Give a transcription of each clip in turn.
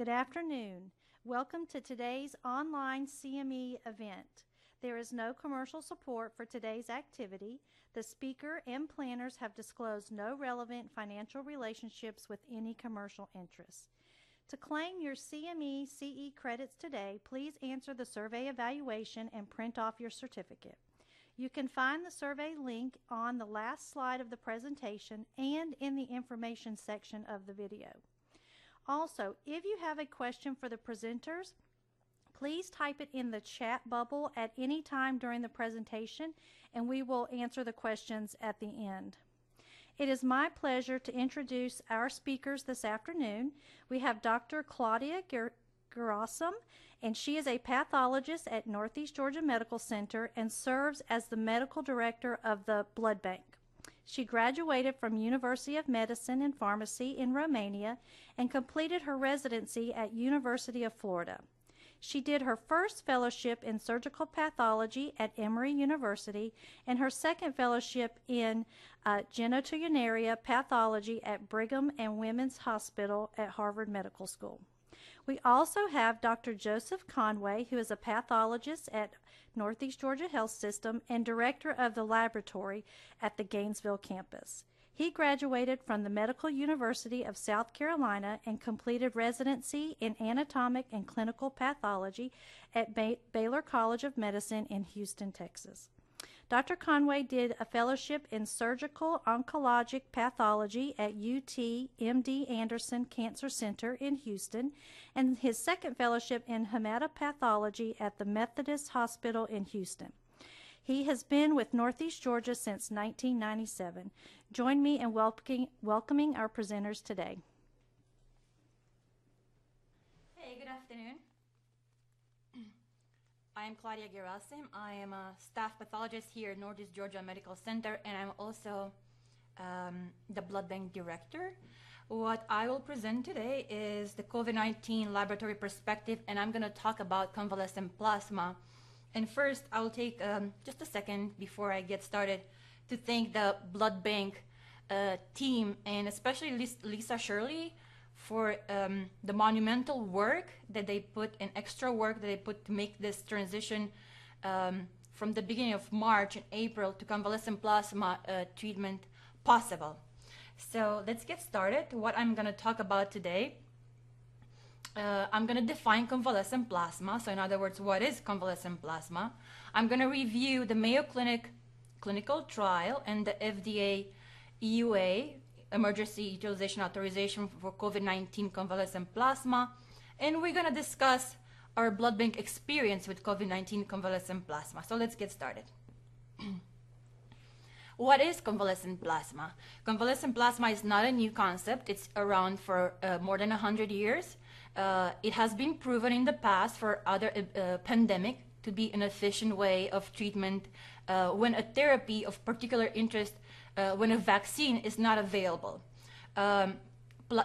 Good afternoon. Welcome to today's online CME event. There is no commercial support for today's activity. The speaker and planners have disclosed no relevant financial relationships with any commercial interests. To claim your CME CE credits today, please answer the survey evaluation and print off your certificate. You can find the survey link on the last slide of the presentation and in the information section of the video. Also, if you have a question for the presenters, please type it in the chat bubble at any time during the presentation and we will answer the questions at the end. It is my pleasure to introduce our speakers this afternoon. We have Dr. Claudia Gerasim, and she is a pathologist at Northeast Georgia Medical Center and serves as the medical director of the blood bank. She graduated from University of Medicine and Pharmacy in Romania and completed her residency at University of Florida. She did her first fellowship in surgical pathology at Emory University and her second fellowship in uh, genitourinary pathology at Brigham and Women's Hospital at Harvard Medical School. We also have Dr. Joseph Conway, who is a pathologist at Northeast Georgia Health System and director of the laboratory at the Gainesville campus. He graduated from the Medical University of South Carolina and completed residency in anatomic and clinical pathology at ba Baylor College of Medicine in Houston, Texas. Dr. Conway did a fellowship in surgical oncologic pathology at UT MD Anderson Cancer Center in Houston and his second fellowship in hematopathology at the Methodist Hospital in Houston. He has been with Northeast Georgia since 1997. Join me in welcoming, welcoming our presenters today. Hey, good afternoon. I am Claudia Gerasim. I am a staff pathologist here at Northeast Georgia Medical Center, and I'm also um, the blood bank director. What I will present today is the COVID-19 laboratory perspective, and I'm going to talk about convalescent plasma. And first, I will take um, just a second before I get started to thank the blood bank uh, team and especially Lisa Shirley for um, the monumental work that they put and extra work that they put to make this transition um, from the beginning of March and April to convalescent plasma uh, treatment possible. So let's get started. What I'm going to talk about today, uh, I'm going to define convalescent plasma. So in other words, what is convalescent plasma? I'm going to review the Mayo Clinic clinical trial and the FDA EUA, Emergency Utilization Authorization for COVID-19 convalescent plasma, and we're to discuss our blood bank experience with COVID-19 convalescent plasma. So let's get started. what is convalescent plasma? Convalescent plasma is not a new concept. It's around for uh, more than 100 years. Uh, it has been proven in the past for other uh, pandemic to be an efficient way of treatment uh, when a therapy of particular interest, uh, when a vaccine is not available. Um,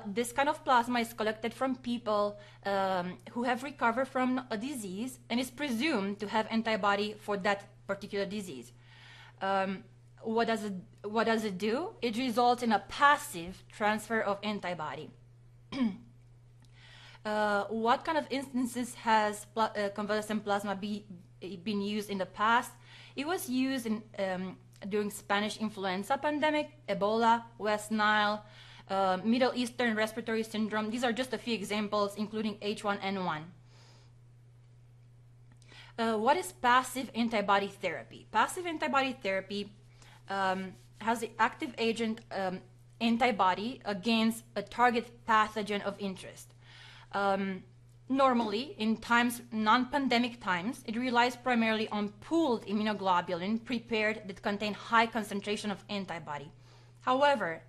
this kind of plasma is collected from people um, who have recovered from a disease and is presumed to have antibody for that particular disease. Um, what does it what does it do? It results in a passive transfer of antibody. uh, what kind of instances has pl uh, convalescent plasma be, been used in the past? It was used in, um, during Spanish influenza pandemic, Ebola, West Nile, uh, Middle Eastern respiratory syndrome. These are just a few examples, including H1N1. Uh, what is passive antibody therapy? Passive antibody therapy um, has the active agent um, antibody against a target pathogen of interest. Um, normally, in times, non-pandemic times, it relies primarily on pooled immunoglobulin prepared that contain high concentration of antibody. However,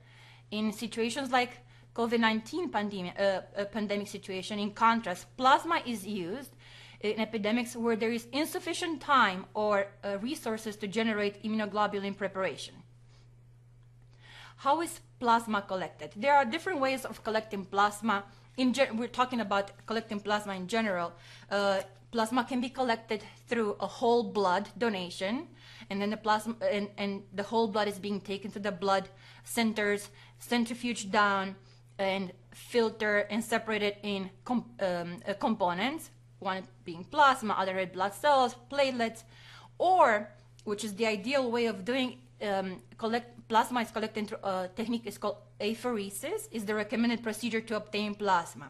in situations like COVID-19 pandemic, uh, uh, pandemic situation, in contrast, plasma is used in epidemics where there is insufficient time or uh, resources to generate immunoglobulin preparation. How is plasma collected? There are different ways of collecting plasma. In we're talking about collecting plasma in general. Uh, plasma can be collected through a whole blood donation, and then the plasma and, and the whole blood is being taken to the blood centers, centrifuge down, and filter and separate it in com- um, uh, components, one being plasma, other red blood cells, platelets, or, which is the ideal way of doing, um, collect plasma is collected through a technique is called apheresis, is the recommended procedure to obtain plasma.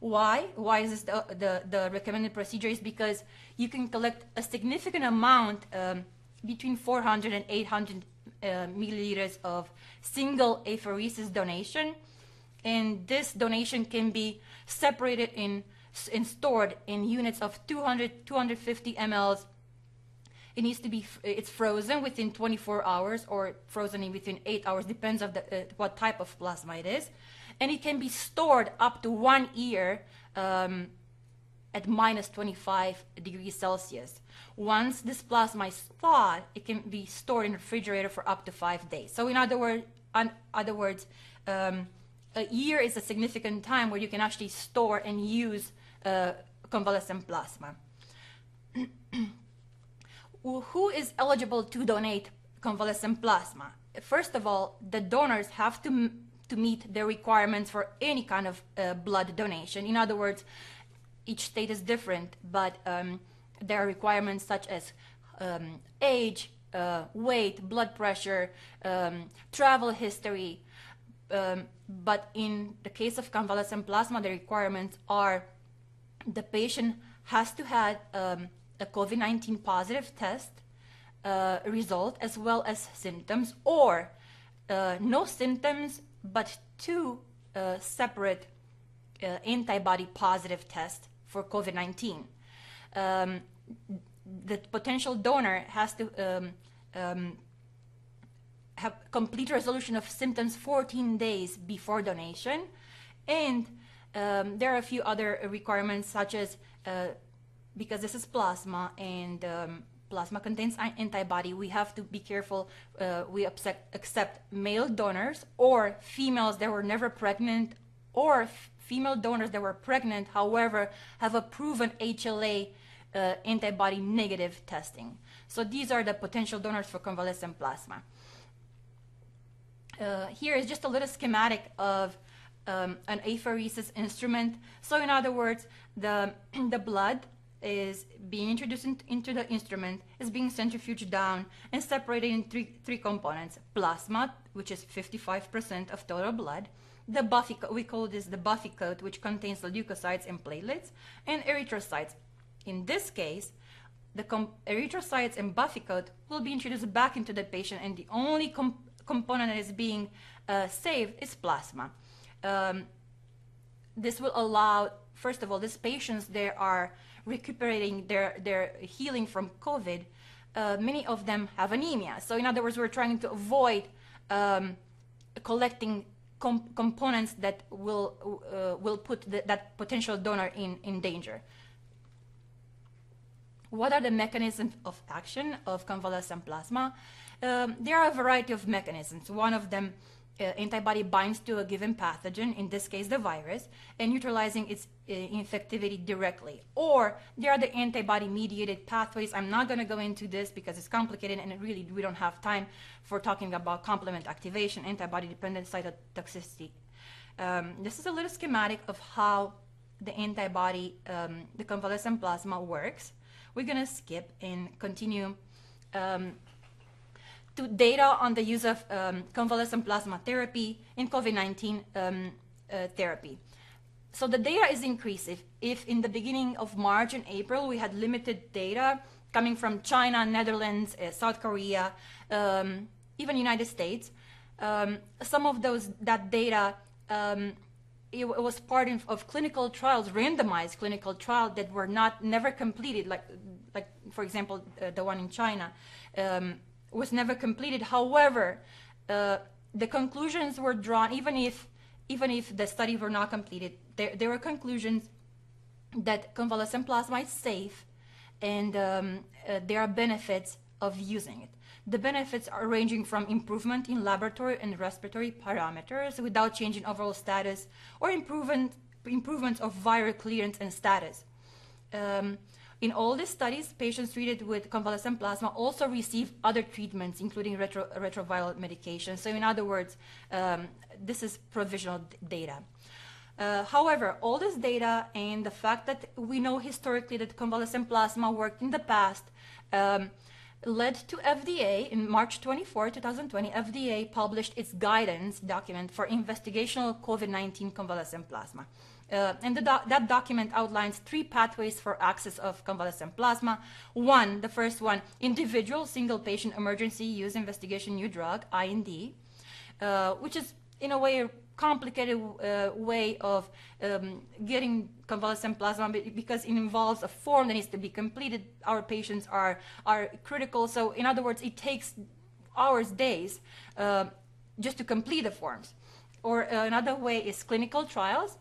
Why? Why is this the, the, the recommended procedure? Is because you can collect a significant amount, um, between 400 and 800 uh, milliliters of single apheresis donation, and this donation can be separated in and stored in units of 200 250 mLs. It needs to be it's frozen within 24 hours or frozen in within 8 hours depends of the uh, what type of plasma it is, and it can be stored up to one year um, at minus 25 degrees Celsius. Once this plasma is thawed, it can be stored in a refrigerator for up to five days. So, in other, word, in other words, um, a year is a significant time where you can actually store and use uh, convalescent plasma. Who is eligible to donate convalescent plasma? First of all, the donors have to, to meet the requirements for any kind of uh, blood donation. In other words, each state is different, but um, there are requirements such as um, age, uh, weight, blood pressure, um, travel history. Um, but in the case of convalescent plasma, the requirements are the patient has to have um, a COVID 19 positive test uh, result as well as symptoms, or uh, no symptoms but two uh, separate uh, antibody positive tests for COVID 19. Um, the potential donor has to um, um, have complete resolution of symptoms 14 days before donation. And um, there are a few other requirements, such as uh, because this is plasma and um, plasma contains antibody, we have to be careful. Uh, we accept, accept male donors or females that were never pregnant or female donors that were pregnant, however, have a proven HLA uh, antibody negative testing. So these are the potential donors for convalescent plasma. Uh, here is just a little schematic of um, an apheresis instrument. So in other words, the, the blood is being introduced in, into the instrument, is being centrifuged down and separated in three, three components. Plasma, which is 55% of total blood, the buffy, coat, we call this the buffy coat, which contains the leukocytes and platelets, and erythrocytes. In this case, the erythrocytes and buffy coat will be introduced back into the patient, and the only com component that is being uh, saved is plasma. Um, this will allow, first of all, these patients, there are recuperating their, their healing from COVID. Uh, many of them have anemia. So in other words, we're trying to avoid um, collecting com components that will uh, will put the, that potential donor in in danger. What are the mechanisms of action of convalescent plasma? Um, there are a variety of mechanisms. One of them, antibody binds to a given pathogen, in this case the virus, and neutralizing its uh, infectivity directly. Or there are the antibody-mediated pathways. I'm not going to go into this because it's complicated and really we don't have time for talking about complement activation, antibody-dependent cytotoxicity. Um, this is a little schematic of how the antibody, um, the convalescent plasma works. We're going to skip and continue um, to data on the use of um, convalescent plasma therapy in COVID-19 um, uh, therapy. So the data is increasing. If in the beginning of March and April we had limited data coming from China, Netherlands, uh, South Korea, um, even United States. Um, some of those that data um, it, was part of, of, clinical trials, randomized clinical trials that were not never completed. Like, like for example, uh, the one in China um, was never completed. However, uh, the conclusions were drawn even if even if the study were not completed. There, there were conclusions that convalescent plasma is safe, and um, uh, there are benefits of using it. The benefits are ranging from improvement in laboratory and respiratory parameters without changing overall status or improvement, improvements of viral clearance and status. Um, in all these studies, patients treated with convalescent plasma also receive other treatments, including retro, retroviral medication. So in other words, um, this is provisional data. Uh, however, all this data and the fact that we know historically that convalescent plasma worked in the past um, led to FDA in March 24, 2020, FDA published its guidance document for investigational COVID-19 convalescent plasma. Uh, and that document outlines three pathways for access of convalescent plasma. One, the first one, individual single patient emergency use investigation new drug, IND, uh, which is in a way a complicated uh, way of um, getting convalescent plasma because it involves a form that needs to be completed. Our patients are, are critical. So in other words, it takes hours, days, uh, just to complete the forms. Or uh, another way is clinical trials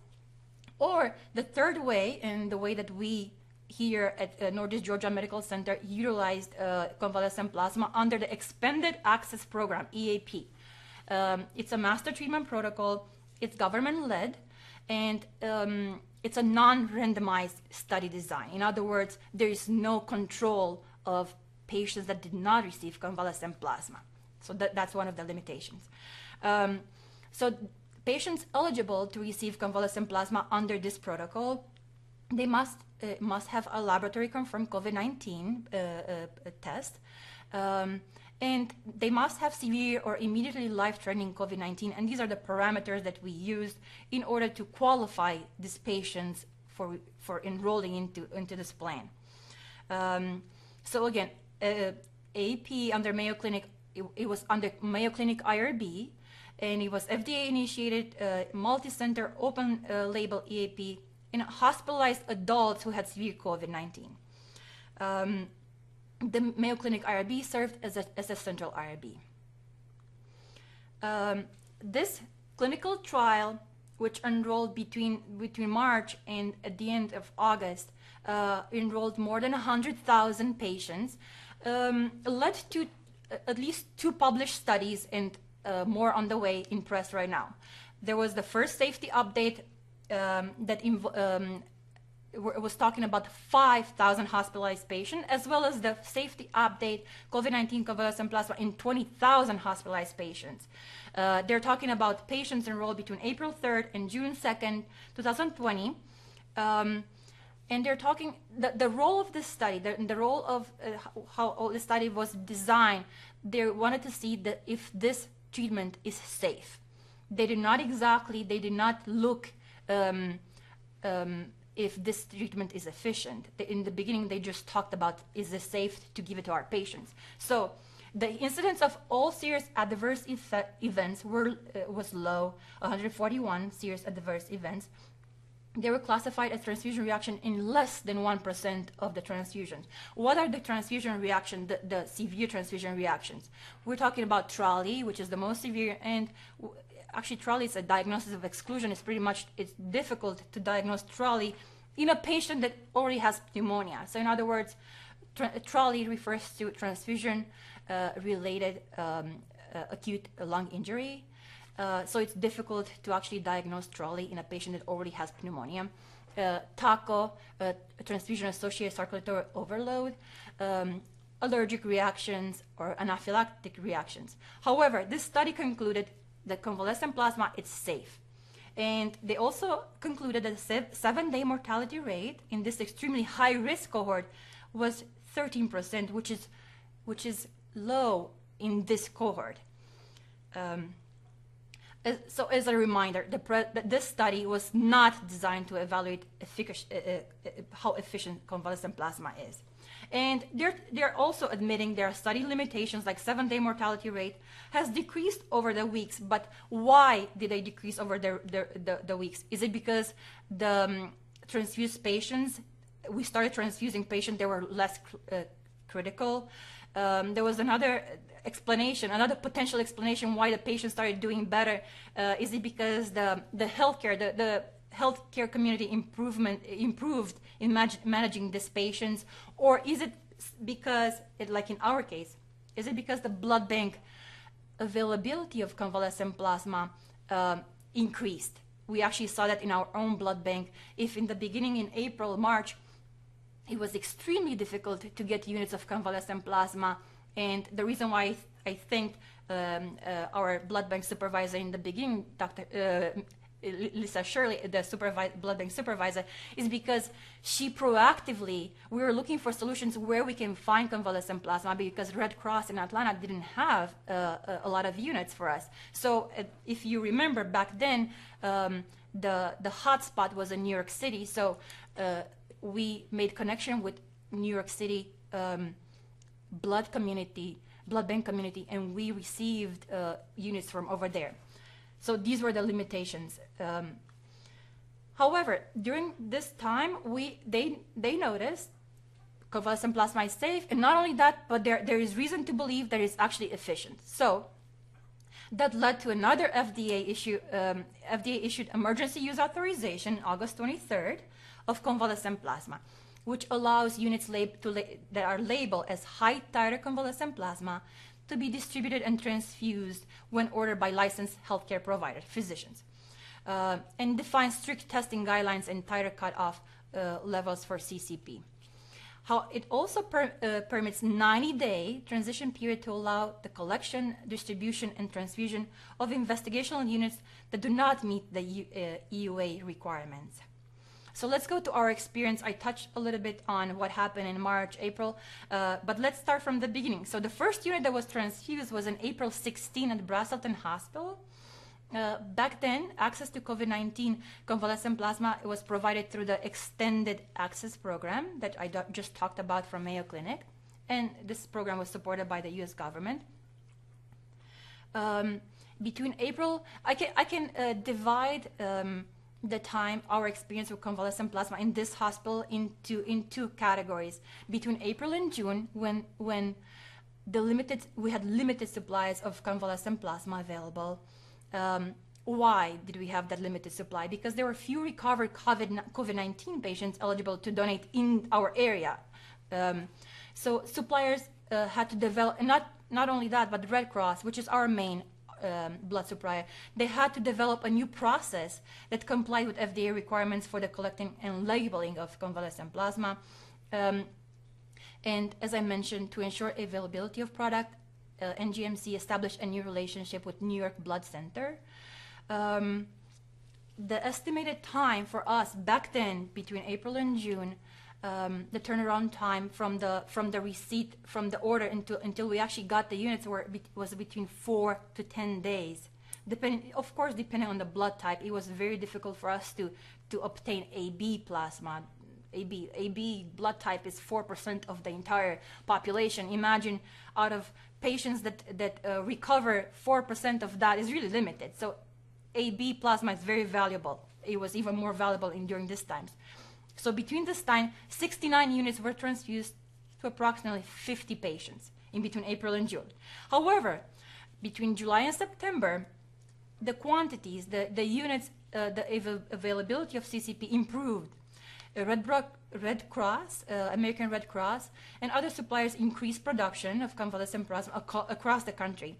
or the third way, and the way that we here at uh, Northeast Georgia Medical Center utilized uh, convalescent plasma under the Expanded Access Program, EAP. Um, it's a master treatment protocol, it's government led, and um, it's a non randomized study design. In other words, there is no control of patients that did not receive convalescent plasma. So that, that's one of the limitations. Um, so Patients eligible to receive convalescent plasma under this protocol, they must uh, must have a laboratory confirmed COVID-19 uh, uh, test. Um, and they must have severe or immediately life-threatening COVID-19. And these are the parameters that we used in order to qualify these patients for, for enrolling into, into this plan. Um, so again, uh, AP under Mayo Clinic, it, it, was under Mayo Clinic IRB, and it was FDA initiated uh, multi-center open uh, label EAP in hospitalized adults who had severe COVID-19. Um, the Mayo Clinic IRB served as a, as a central IRB. Um, this clinical trial, which enrolled between, between March and at the end of August, uh, enrolled more than 100,000 patients, um, led to uh, at least two published studies and uh, more on the way in press right now. There was the first safety update um, that um, was talking about 5,000 hospitalized patients, as well as the safety update COVID-19 convalescent plasma in 20,000 hospitalized patients. Uh, they're talking about patients enrolled between April 3rd and June 2nd, 2020. Um, and they're talking the, the role of this study, the, the role of uh, how the study was designed. They wanted to see that if this treatment is safe. They did not exactly, they did not look um, um, if this treatment is efficient. In the beginning, they just talked about is it safe to give it to our patients. So the incidence of all serious adverse events were, uh, was low, 141 serious adverse events, they were classified as transfusion reaction in less than 1% of the transfusions. What are the transfusion reaction, the, the severe transfusion reactions? We're talking about TRALI, which is the most severe, and actually TRALI is a diagnosis of exclusion. It's pretty much, it's difficult to diagnose TRALI in a patient that already has pneumonia. So in other words, TRALI refers to transfusion uh, related um, uh, acute lung injury. Uh, so it's difficult to actually diagnose TRALI in a patient that already has pneumonia. Uh, TACO, uh, transfusion-associated circulatory overload, um, allergic reactions, or anaphylactic reactions. However, this study concluded that convalescent plasma is safe. And they also concluded that the seven-day mortality rate in this extremely high-risk cohort was 13%, which is, which is low in this cohort. Um, so as a reminder, this study was not designed to evaluate uh, uh, uh, how efficient convalescent plasma is. And they're, they're also admitting there are study limitations like seven-day mortality rate has decreased over the weeks, but why did they decrease over the, the, the, the weeks? Is it because the um, transfused patients, we started transfusing patients that were less uh, critical? Um, there was another explanation, another potential explanation why the patient started doing better. Uh, is it because the, the healthcare, the, the healthcare community improvement improved in managing these patients? Or is it because, it, like in our case, is it because the blood bank availability of convalescent plasma uh, increased? We actually saw that in our own blood bank. If in the beginning in April, March, it was extremely difficult to get units of convalescent plasma and the reason why I think um, uh, our blood bank supervisor in the beginning, Dr. Uh, Lisa Shirley, the blood bank supervisor, is because she proactively, we were looking for solutions where we can find convalescent plasma because Red Cross in Atlanta didn't have uh, a, a, lot of units for us. So uh, if you remember back then, um, the, the hotspot was in New York City. So uh, we made connection with New York City um, blood community, blood bank community, and we received uh, units from over there. So these were the limitations. Um, however, during this time, we they they noticed convalescent plasma is safe, and not only that, but there there is reason to believe that it's actually efficient. So that led to another FDA issue. Um, FDA issued emergency use authorization August 23rd of convalescent plasma, which allows units that are labeled as high titer convalescent plasma to be distributed and transfused when ordered by licensed healthcare providers, physicians, uh, and defines strict testing guidelines and titer cutoff uh, levels for CCP. How it also per, uh, permits 90-day transition period to allow the collection, distribution, and transfusion of investigational units that do not meet the U, EUA uh, requirements. So let's go to our experience. I touched a little bit on what happened in March, April, uh, but let's start from the beginning. So the first unit that was transfused was in April 16 at Braselton Hospital. Uh, back then, access to COVID-19 convalescent plasma was provided through the extended access program that I just talked about from Mayo Clinic. And this program was supported by the US government. Um, between April, I can, I can uh, divide um, the time our experience with convalescent plasma in this hospital into in two categories between April and June when when the limited we had limited supplies of convalescent plasma available. Um, why did we have that limited supply? Because there were few recovered COVID COVID nineteen patients eligible to donate in our area. Um, so suppliers uh, had to develop not not only that, but the Red Cross, which is our main um, blood supplier, they had to develop a new process that complied with FDA requirements for the collecting and labeling of convalescent plasma. Um, and as I mentioned, to ensure availability of product, uh, NGMC established a new relationship with New York Blood Center. Um, the estimated time for us back then, between April and June, um, the turnaround time from the from the receipt from the order until until we actually got the units were was between four to ten days. Depending, of course, depending on the blood type, it was very difficult for us to to obtain AB plasma. AB AB blood type is four percent of the entire population. Imagine out of patients that that uh, recover four percent of that is really limited. So AB plasma is very valuable. It was even more valuable in during these times. So between this time, 69 units were transfused to approximately 50 patients in between April and June. However, between July and September, the quantities, the, the units, uh, the av availability of CCP improved. Uh, Red, Bro Red Cross, uh, American Red Cross, and other suppliers increased production of convalescent plasma across the country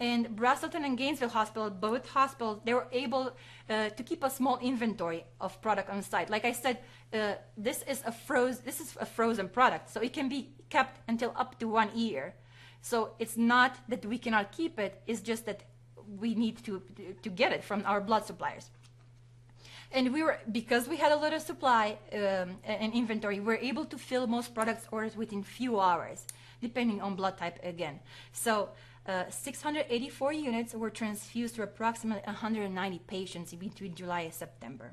and Braselton and Gainesville Hospital, both hospitals, they were able uh, to keep a small inventory of product on site. Like I said, uh, this is a froze, this is a frozen product, so it can be kept until up to one year. So it's not that we cannot keep it; it's just that we need to to get it from our blood suppliers. And we were because we had a lot of supply um, and inventory, we we're able to fill most products orders within few hours, depending on blood type again. So. Uh, 684 units were transfused to approximately 190 patients between July and September.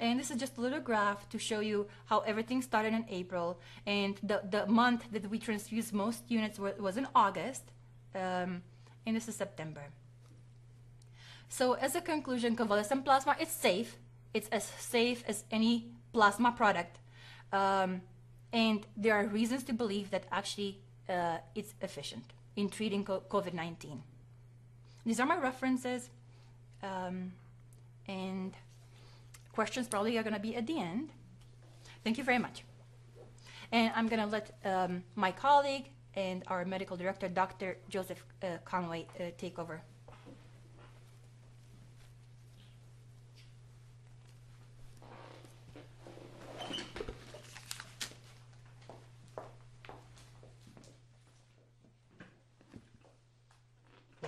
And this is just a little graph to show you how everything started in April. And the, the month that we transfused most units were, was in August. Um, and this is September. So as a conclusion, convalescent plasma is safe. It's as safe as any plasma product. Um, and there are reasons to believe that actually uh, it's efficient in treating COVID-19. These are my references, um, and questions probably are going to be at the end. Thank you very much. And I'm going to let um, my colleague and our medical director, Dr. Joseph uh, Conway, uh, take over.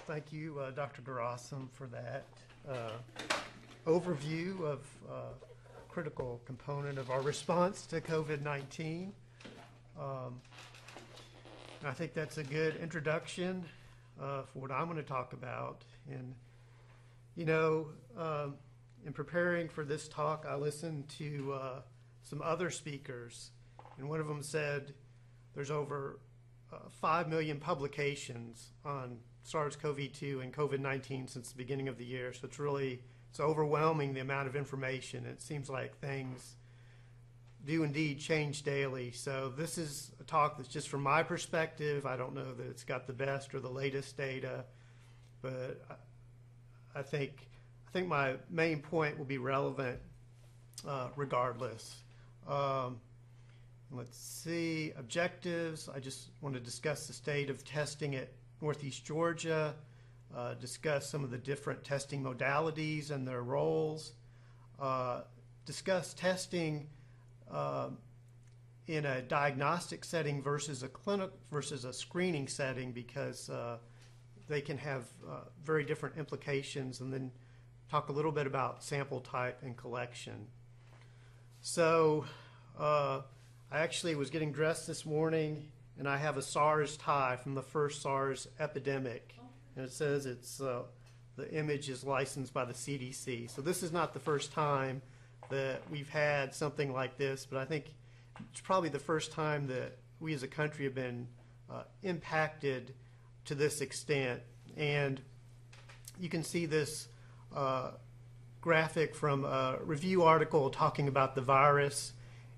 Thank you, uh, Dr. Gerasim, for that. Uh, overview of uh, critical component of our response to COVID-19. Um, I think that's a good introduction uh, for what I'm going to talk about. And, you know, um, in preparing for this talk, I listened to uh, some other speakers, and one of them said there's over uh, 5 million publications on SARS-CoV-2 and COVID-19 since the beginning of the year. So it's really, it's overwhelming the amount of information. It seems like things do indeed change daily. So this is a talk that's just from my perspective. I don't know that it's got the best or the latest data, but I, think I think my main point will be relevant uh, regardless. Um, let's see objectives. I just want to discuss the state of testing at Northeast Georgia. Uh, discuss some of the different testing modalities and their roles. Uh, discuss testing um, in a diagnostic setting versus a clinic versus a screening setting because uh, they can have uh, very different implications and then talk a little bit about sample type and collection. So uh, I actually was getting dressed this morning and I have a SARS tie from the first SARS epidemic. And it says it's uh, the image is licensed by the CDC. So this is not the first time that we've had something like this, but I think it's probably the first time that we as a country have been uh, impacted to this extent. And you can see this uh, graphic from a review article talking about the virus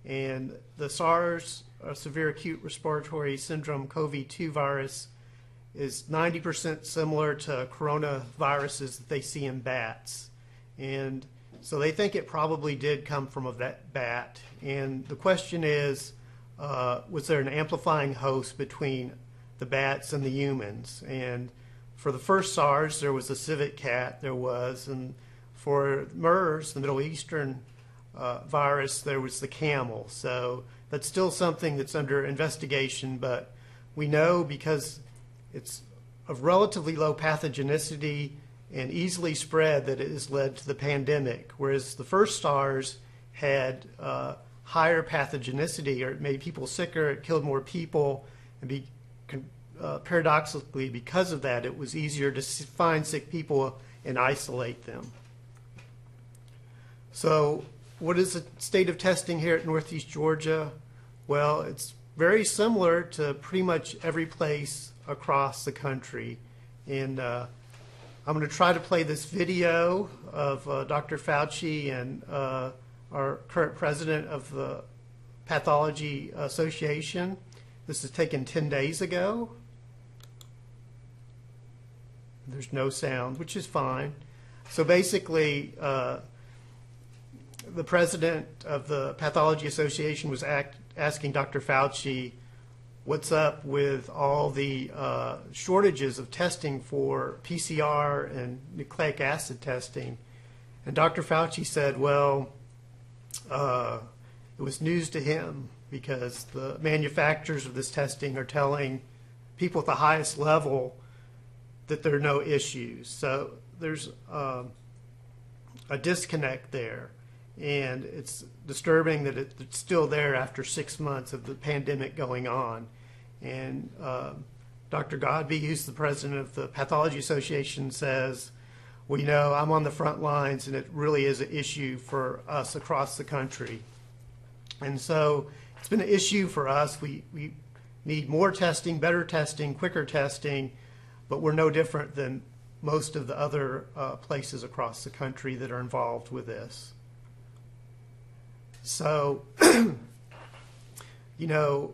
and the SARS, uh, severe acute respiratory syndrome COVID-2 virus, is 90% similar to coronaviruses that they see in bats. And so they think it probably did come from a vet, bat. And the question is, uh, was there an amplifying host between the bats and the humans? And for the first SARS, there was a civet cat, there was. And for MERS, the Middle Eastern uh, virus, there was the camel. So that's still something that's under investigation, but we know because it's of relatively low pathogenicity and easily spread that it has led to the pandemic, whereas the first SARS had uh, higher pathogenicity or it made people sicker, it killed more people, and be, uh, paradoxically, because of that, it was easier to find sick people and isolate them. So, what is the state of testing here at Northeast Georgia? Well, it's very similar to pretty much every place across the country. And uh, I'm going to try to play this video of uh, Dr. Fauci and uh, our current president of the Pathology Association. This is taken 10 days ago. There's no sound, which is fine. So basically, uh, the president of the Pathology Association was act, asking Dr. Fauci what's up with all the uh, shortages of testing for PCR and nucleic acid testing. And Dr. Fauci said, well, uh, it was news to him because the manufacturers of this testing are telling people at the highest level that there are no issues. So there's um, a disconnect there. And it's disturbing that it's still there after six months of the pandemic going on. And uh, Dr. Godbey, who's the president of the Pathology Association, says, well, you know, I'm on the front lines and it really is an issue for us across the country. And so it's been an issue for us. We, we need more testing, better testing, quicker testing, but we're no different than most of the other uh, places across the country that are involved with this. So, you know,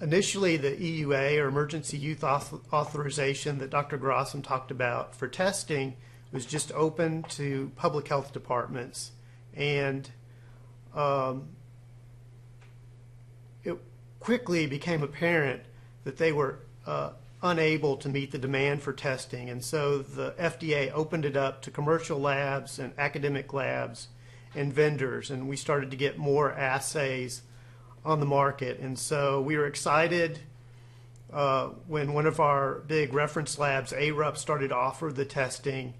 initially the EUA or emergency use authorization that Dr. Gerasim talked about for testing was just open to public health departments and um, it quickly became apparent that they were uh, unable to meet the demand for testing and so the FDA opened it up to commercial labs and academic labs and vendors and we started to get more assays on the market. And so we were excited uh, when one of our big reference labs, ARUP, started to offer the testing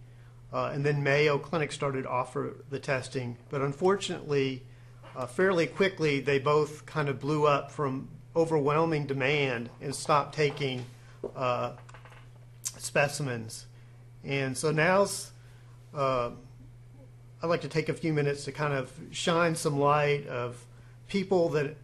Uh, and then Mayo Clinic started to offer the testing. But unfortunately, uh, fairly quickly, they both kind of blew up from overwhelming demand and stopped taking uh, specimens. And so now's, uh, I'd like to take a few minutes to kind of shine some light of people that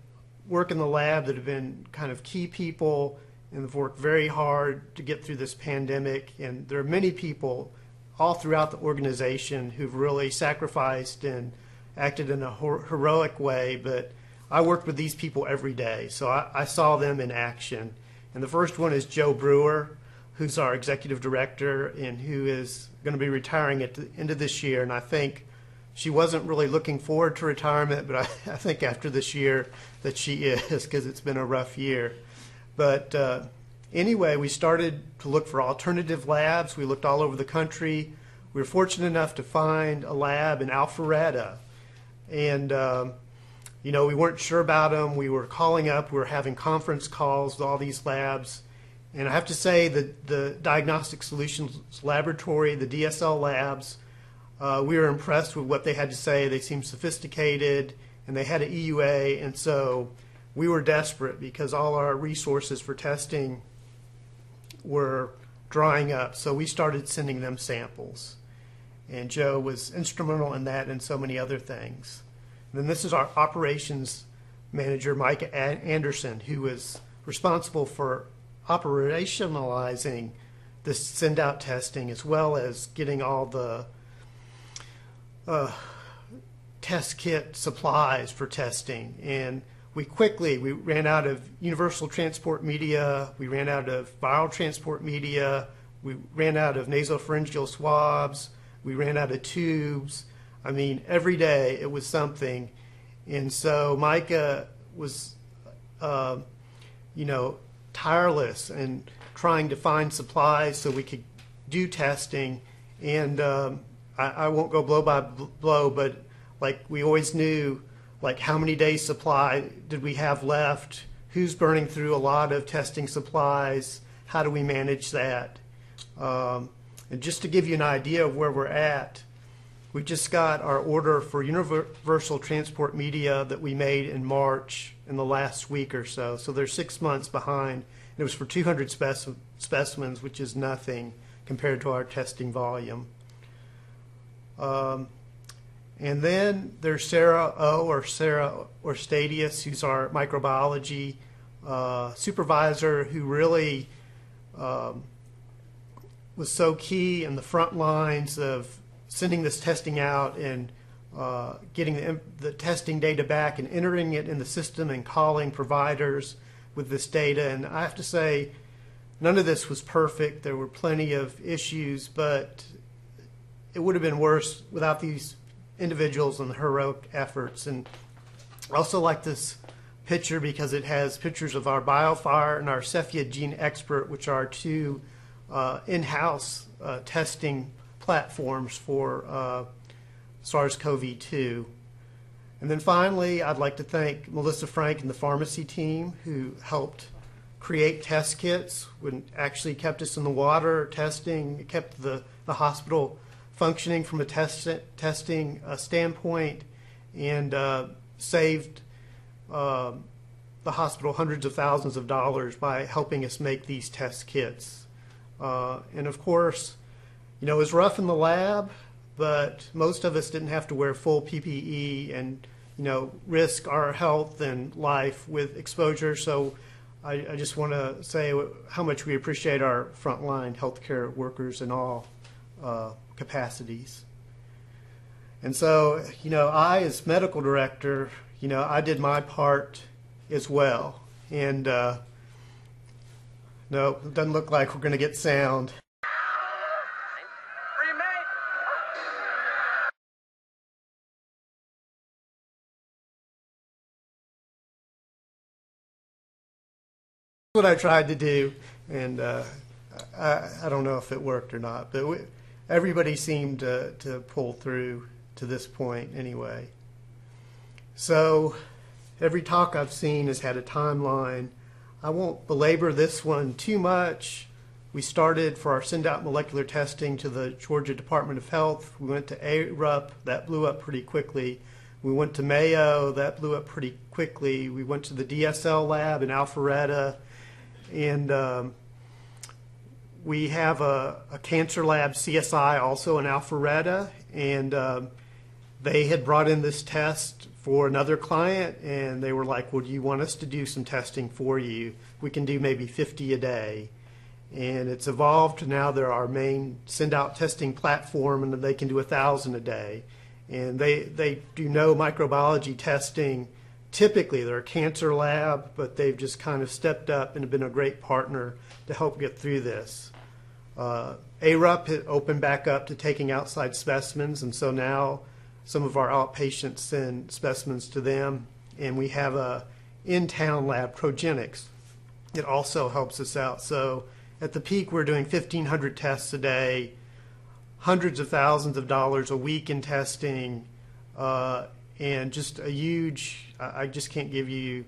work in the lab that have been kind of key people and have worked very hard to get through this pandemic. And there are many people all throughout the organization who've really sacrificed and acted in a heroic way. But I worked with these people every day, so I, I saw them in action. And the first one is Joe Brewer, who's our executive director and who is going to be retiring at the end of this year. And I think she wasn't really looking forward to retirement, but I, I think after this year that she is because it's been a rough year. But uh, anyway, we started to look for alternative labs. We looked all over the country. We were fortunate enough to find a lab in Alpharetta. And, um, you know, we weren't sure about them. We were calling up, we were having conference calls with all these labs. And I have to say that the Diagnostic Solutions Laboratory, the DSL labs, uh, we were impressed with what they had to say. They seemed sophisticated and they had an EUA. And so we were desperate because all our resources for testing were drying up. So we started sending them samples. And Joe was instrumental in that and so many other things. And then this is our operations manager, Mike Anderson, who is responsible for operationalizing the send out testing as well as getting all the uh, test kit supplies for testing. And we quickly we ran out of universal transport media, we ran out of viral transport media, we ran out of nasopharyngeal swabs, we ran out of tubes. I mean, every day it was something. And so Micah was, uh, you know, tireless and trying to find supplies so we could do testing. And um, I, I, won't go blow by blow, but like we always knew, like how many days supply did we have left? Who's burning through a lot of testing supplies? How do we manage that? Um, and just to give you an idea of where we're at, we just got our order for universal transport media that we made in March in the last week or so. So they're six months behind. It was for 200 speci specimens, which is nothing compared to our testing volume. Um, and then there's Sarah O or Sarah or Stadius, who's our microbiology uh, supervisor, who really um, was so key in the front lines of sending this testing out and uh, getting the, the, testing data back and entering it in the system and calling providers with this data. And I have to say, none of this was perfect. There were plenty of issues, but it would have been worse without these individuals and the heroic efforts. And I also like this picture because it has pictures of our BioFire and our Cepheid GeneXpert, which are two uh, in-house uh, testing platforms for uh, SARS-CoV-2. And then finally, I'd like to thank Melissa Frank and the pharmacy team who helped create test kits, when actually kept us in the water testing, kept the, the hospital functioning from a test, testing uh, standpoint, and uh, saved uh, the hospital hundreds of thousands of dollars by helping us make these test kits. Uh, and of course, you know, it was rough in the lab, but most of us didn't have to wear full PPE and, you know, risk our health and life with exposure. So I, I just want to say how much we appreciate our frontline healthcare workers in all uh, capacities. And so, you know, I, as medical director, you know, I did my part as well. And, uh, no, it doesn't look like we're going to get sound. What I tried to do, and uh, I, I, don't know if it worked or not, but we, everybody seemed to, to pull through to this point anyway. So every talk I've seen has had a timeline I won't belabor this one too much. we started for our send out molecular testing to the Georgia Department of Health. We went to ARUP, that blew up pretty quickly. We went to Mayo, that blew up pretty quickly. We went to the DSL lab in Alpharetta, and um, we have a, a cancer lab, CSI, also in Alpharetta, and um, they had brought in this test for another client, and they were like, "Well, you want us to do some testing for you? We can do maybe 50 a day." And it's evolved now they're our main send out testing platform, and they can do a thousand a day. And they they do no microbiology testing. Typically, they're a cancer lab, but they've just kind of stepped up and have been a great partner to help get through this. Uh, ARUP had opened back up to taking outside specimens, and so now some of our outpatients send specimens to them, and we have a in-town lab, Progenics. It also helps us out. So at the peak, we're doing 1,500 tests a day, hundreds of thousands of dollars a week in testing, uh, and just a huge. I just can't give you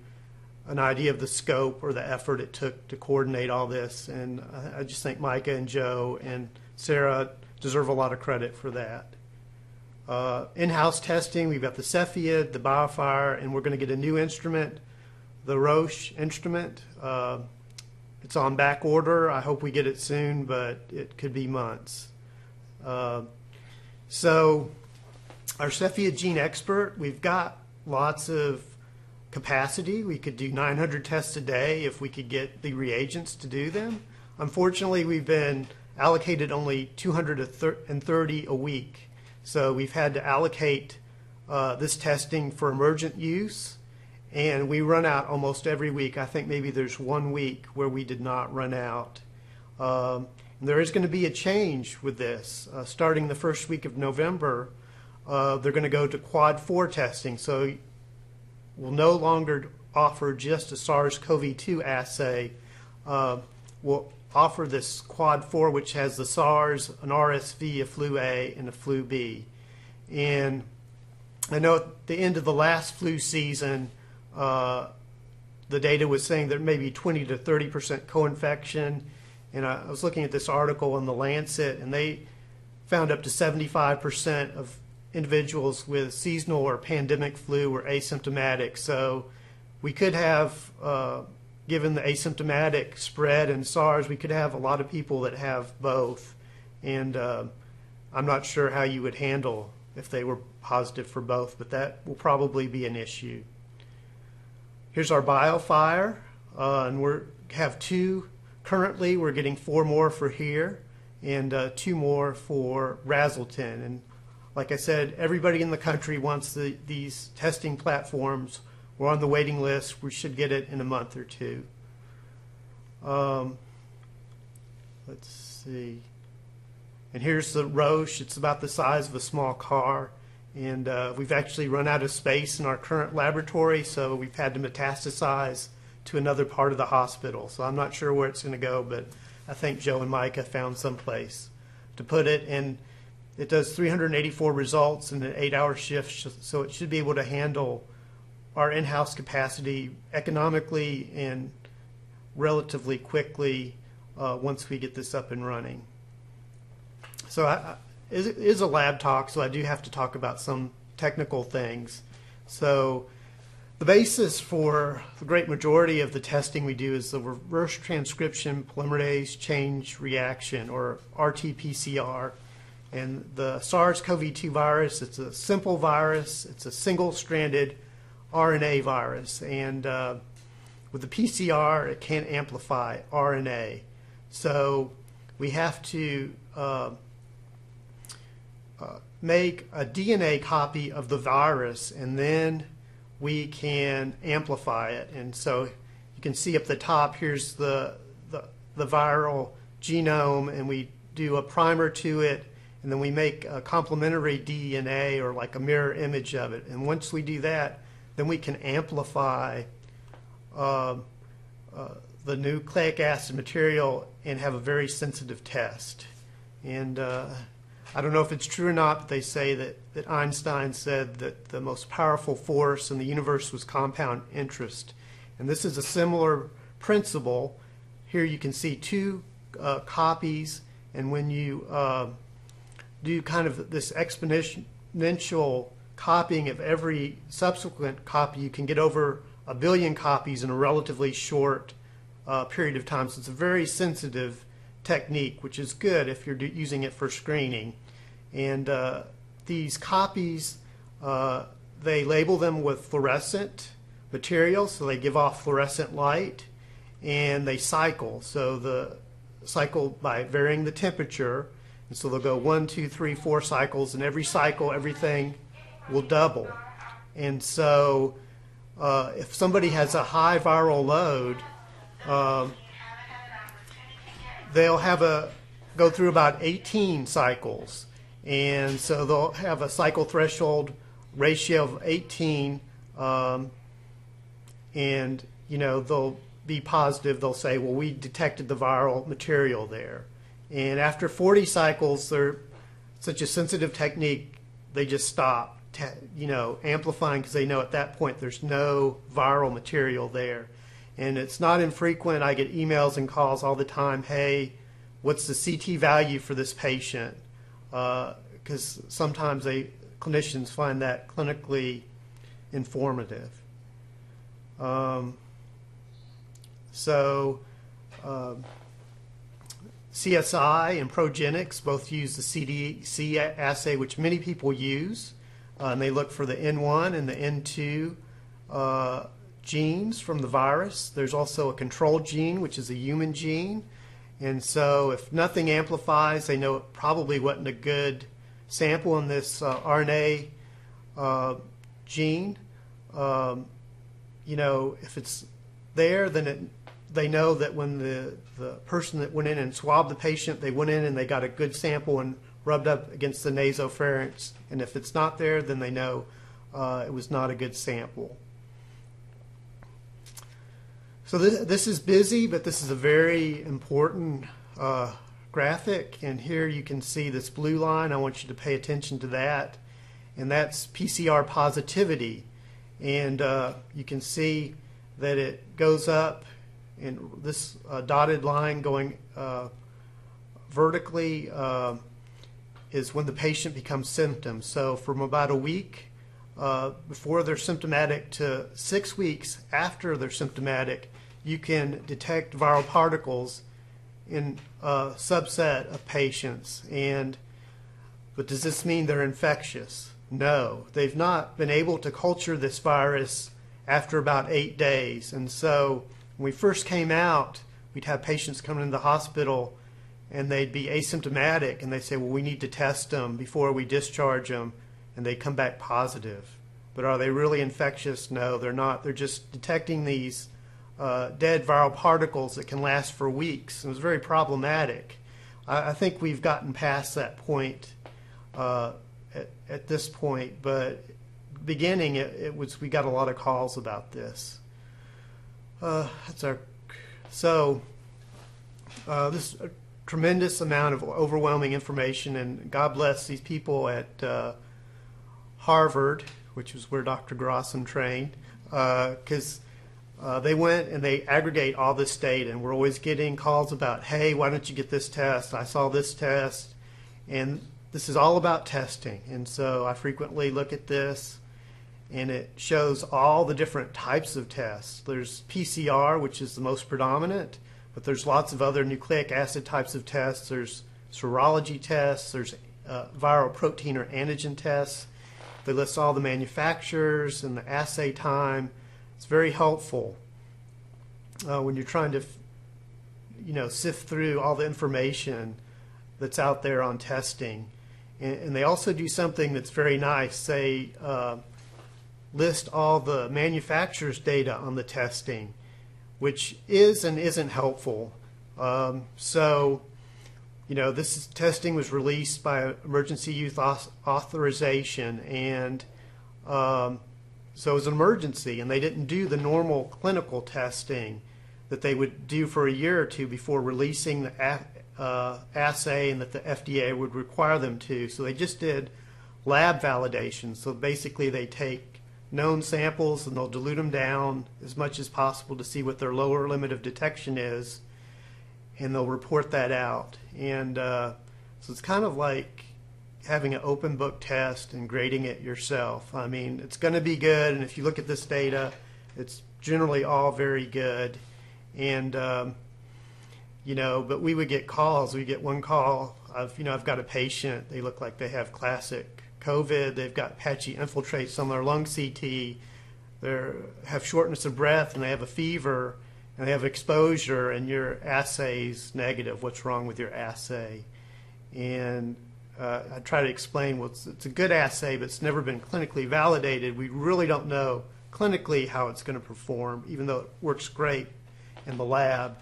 an idea of the scope or the effort it took to coordinate all this. And I- I just think Micah and Joe and Sarah deserve a lot of credit for that. Uh, in-house testing, we've got the Cepheid, the BioFire, and we're going to get a new instrument, the Roche instrument. Uh, it's on back order. I hope we get it soon, but it could be months. Uh, so, our Cepheid GeneXpert, we've got lots of capacity. We could do 900 tests a day if we could get the reagents to do them. Unfortunately, we've been allocated only 230 a week. So we've had to allocate uh, this testing for emergent use, and we run out almost every week. I think maybe there's one week where we did not run out. Um, there is going to be a change with this. Uh, starting the first week of November, uh, they're going to go to quad 4 testing. So we'll no longer offer just a SARS-CoV-2 assay. Uh, we'll offer this quad 4, which has the SARS, an RSV, a flu A, and a flu B. And I know at the end of the last flu season, uh, the data was saying that maybe 20 to 30 percent co-infection. And I, I was looking at this article in the Lancet, and they found up to 75 percent of individuals with seasonal or pandemic flu were asymptomatic. So we could have, uh, given the asymptomatic spread in SARS, we could have a lot of people that have both. And uh, I'm not sure how you would handle if they were positive for both, but that will probably be an issue. Here's our BioFire, uh, and we have two currently. We're getting four more for here, and uh, two more for Razzleton. And like I said, everybody in the country wants the, these testing platforms. We're on the waiting list. We should get it in a month or two. Um, let's see. And here's the Roche. It's about the size of a small car. And uh, we've actually run out of space in our current laboratory, so we've had to metastasize to another part of the hospital. So I'm not sure where it's going to go, but I think Joe and Micah found some place to put it. And it does 384 results in an eight-hour shift, so it should be able to handle our in-house capacity economically and relatively quickly uh, once we get this up and running. So I, it is a lab talk, so I do have to talk about some technical things. So the basis for the great majority of the testing we do is the reverse transcription polymerase chain reaction, or RT-PCR. And the SARS-CoV-2 virus, it's a simple virus. It's a single-stranded RNA virus. And uh, with the PCR, it can't amplify RNA. So we have to uh, uh, make a DNA copy of the virus, and then we can amplify it. And so you can see up the top, here's the, the, the viral genome, and we do a primer to it, and then we make a complementary DNA or like a mirror image of it. And once we do that, then we can amplify uh, uh, the nucleic acid material and have a very sensitive test. And uh, I don't know if it's true or not, but they say that, that Einstein said that the most powerful force in the universe was compound interest. And this is a similar principle. Here you can see two uh, copies, and when you uh, do kind of this exponential copying of every subsequent copy, you can get over a billion copies in a relatively short uh, period of time. So it's a very sensitive technique, which is good if you're using it for screening. And uh, these copies, uh, they label them with fluorescent material, so they give off fluorescent light, and they cycle. So the cycle by varying the temperature, and so they'll go one, two, three, four cycles, and every cycle, everything will double. And so, uh, if somebody has a high viral load, um, they'll have a go through about 18 cycles, and so they'll have a cycle threshold ratio of 18, um, and you know they'll be positive. They'll say, "Well, we detected the viral material there," and after 40 cycles, they're such a sensitive technique, they just stop, you know, amplifying because they know at that point there's no viral material there. And it's not infrequent. I get emails and calls all the time. Hey, what's the CT value for this patient? Because sometimes they clinicians find that clinically informative. Um, so, um, CSI and Progenics both use the CDC assay, which many people use, uh, and they look for the N1 and the N2 uh, genes from the virus. There's also a control gene, which is a human gene. And so, if nothing amplifies, they know it probably wasn't a good sample in this uh, RNA uh, gene. Um, you know, if it's there, then it, they know that when the, the person that went in and swabbed the patient, they went in and they got a good sample and rubbed up against the nasopharynx. And if it's not there, then they know uh, it was not a good sample. So this, this is busy, but this is a very important uh, graphic. And here you can see this blue line. I want you to pay attention to that. And that's PCR positivity. And uh, you can see that it goes up and this uh, dotted line going uh, vertically uh, is when the patient becomes symptoms. So from about a week uh, before they're symptomatic to six weeks after they're symptomatic, you can detect viral particles in a subset of patients. And but does this mean they're infectious? No, they've not been able to culture this virus after about eight days, and so when we first came out, we'd have patients come into the hospital and they'd be asymptomatic and they'd say, well, we need to test them before we discharge them, and they come back positive. But are they really infectious? No, they're not. They're just detecting these uh, dead viral particles that can last for weeks. It was very problematic. I, I think we've gotten past that point uh, at, at, this point, but beginning it, it was we got a lot of calls about this. Uh, that's our so uh, this a tremendous amount of overwhelming information, and God bless these people at uh, Harvard, which is where Dr. Grossman trained, because uh, they went and they aggregate all this data, and we're always getting calls about, hey, why don't you get this test? I saw this test, and this is all about testing, and so I frequently look at this and it shows all the different types of tests. There's PCR, which is the most predominant, but there's lots of other nucleic acid types of tests. There's serology tests, there's uh, viral protein or antigen tests. They list all the manufacturers and the assay time. It's very helpful uh, when you're trying to, you know, sift through all the information that's out there on testing. And, and they also do something that's very nice. Say, uh, list all the manufacturer's data on the testing, which is and isn't helpful. Um, so, you know, this is, testing was released by emergency use authorization, and um, so it was an emergency, and they didn't do the normal clinical testing that they would do for a year or two before releasing the uh, assay and that the FDA would require them to. So they just did lab validation. So basically, they take known samples and they'll dilute them down as much as possible to see what their lower limit of detection is. and they'll report that out. And uh, so it's kind of like having an open book test and grading it yourself. I mean, it's going to be good, and if you look at this data, it's generally all very good. And um, you know, but we would get calls. We get one call of, you know, I've got a patient. They look like they have classic COVID. They've got patchy infiltrates on their lung CT. They have shortness of breath and they have a fever and they have exposure and your assay's negative. What's wrong with your assay? And uh, I try to explain, well, it's, it's a good assay, but it's never been clinically validated. We really don't know clinically how it's going to perform, even though it works great in the lab.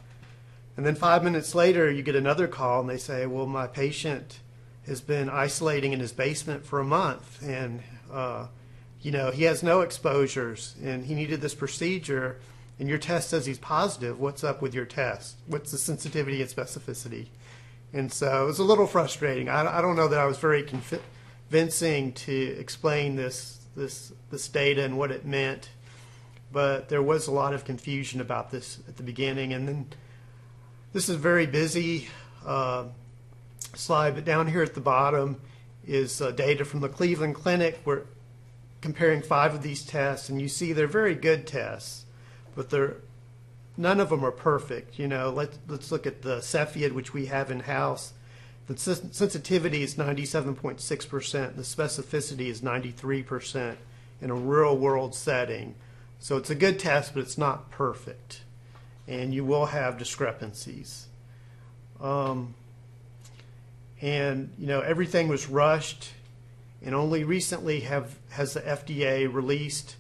And then five minutes later, you get another call and they say, well, my patient has been isolating in his basement for a month and, uh, you know, he has no exposures and he needed this procedure and your test says he's positive. What's up with your test? What's the sensitivity and specificity? And so it was a little frustrating. I, I don't know that I was very convincing to explain this, this, this data and what it meant, but there was a lot of confusion about this at the beginning. And then this is very busy uh, slide, but down here at the bottom is uh, data from the Cleveland Clinic. We're comparing five of these tests, and you see they're very good tests, but they're none of them are perfect. You know, let's let's look at the Cepheid, which we have in house. The sensitivity is 97.6 percent. The specificity is 93 percent in a real world setting. So it's a good test, but it's not perfect and you will have discrepancies. Um, and you know everything was rushed, and only recently have has the FDA released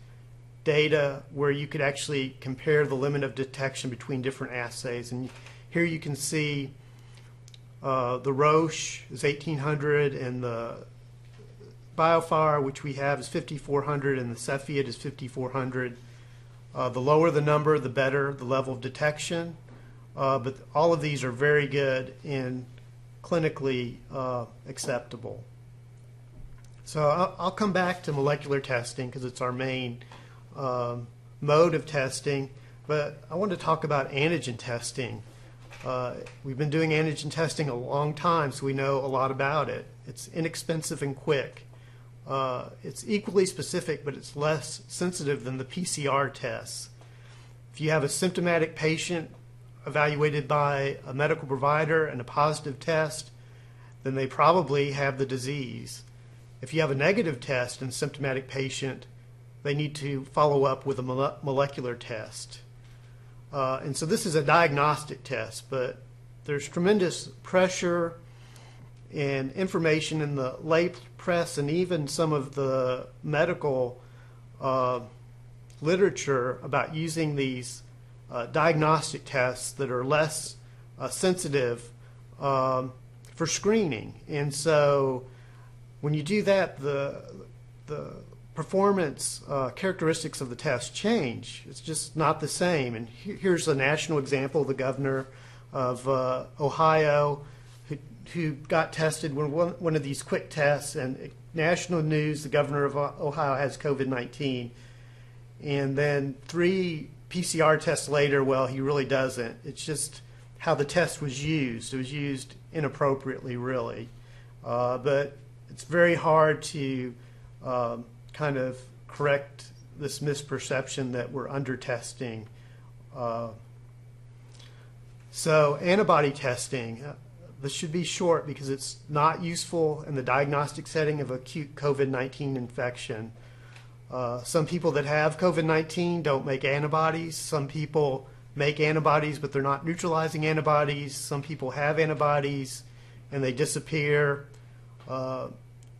data where you could actually compare the limit of detection between different assays. And here you can see uh, the Roche is 1800 and the BioFire, which we have, is 5400 and the Cepheid is 5400. Uh, the lower the number, the better the level of detection. Uh, but all of these are very good and clinically uh, acceptable. So I'll, I'll, come back to molecular testing because it's our main um, mode of testing. But I want to talk about antigen testing. Uh, we've been doing antigen testing a long time, so we know a lot about it. It's inexpensive and quick. Uh, it's equally specific, but it's less sensitive than the PCR tests. If you have a symptomatic patient evaluated by a medical provider and a positive test, then they probably have the disease. If you have a negative test and symptomatic patient, they need to follow up with a molecular test. Uh, and so this is a diagnostic test, but there's tremendous pressure and information in the lay press and even some of the medical uh, literature about using these uh, diagnostic tests that are less uh, sensitive um, for screening. And so when you do that, the, the performance uh, characteristics of the test change. It's just not the same. And here's a national example the governor of uh, Ohio who got tested one, one of these quick tests, and national news, the governor of Ohio has COVID 19. And then three PCR test later, well, he really doesn't. It's just how the test was used. It was used inappropriately, really. Uh, but it's very hard to um, kind of correct this misperception that we're under testing. Uh, so, antibody testing. Uh, this should be short because it's not useful in the diagnostic setting of acute COVID 19 infection. Uh, some people that have COVID 19 don't make antibodies. Some people make antibodies, but they're not neutralizing antibodies. Some people have antibodies and they disappear. Uh,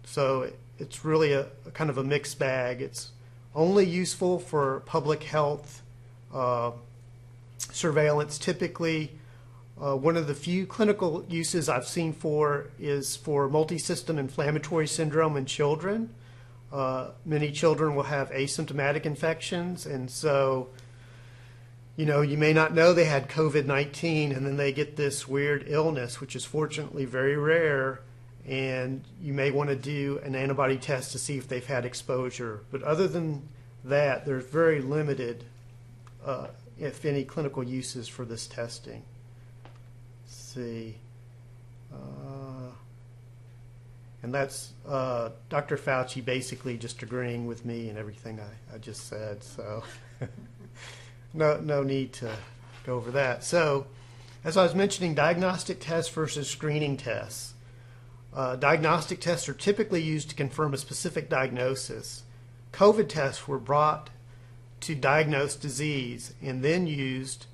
so it's really a, a, kind of a mixed bag. It's only useful for public health uh, surveillance typically uh, one of the few clinical uses I've seen for is for multisystem inflammatory syndrome in children. Uh, many children will have asymptomatic infections, and so, you know, you may not know they had COVID 19, and then they get this weird illness, which is fortunately very rare, and you may want to do an antibody test to see if they've had exposure. But other than that, there's very limited, uh, if any, clinical uses for this testing. see. Uh, and that's uh, Dr. Fauci basically just agreeing with me and everything I, I just said. So no, no need to go over that. So as I was mentioning, diagnostic tests versus screening tests. Uh, diagnostic tests are typically used to confirm a specific diagnosis. COVID tests were brought to diagnose disease and then used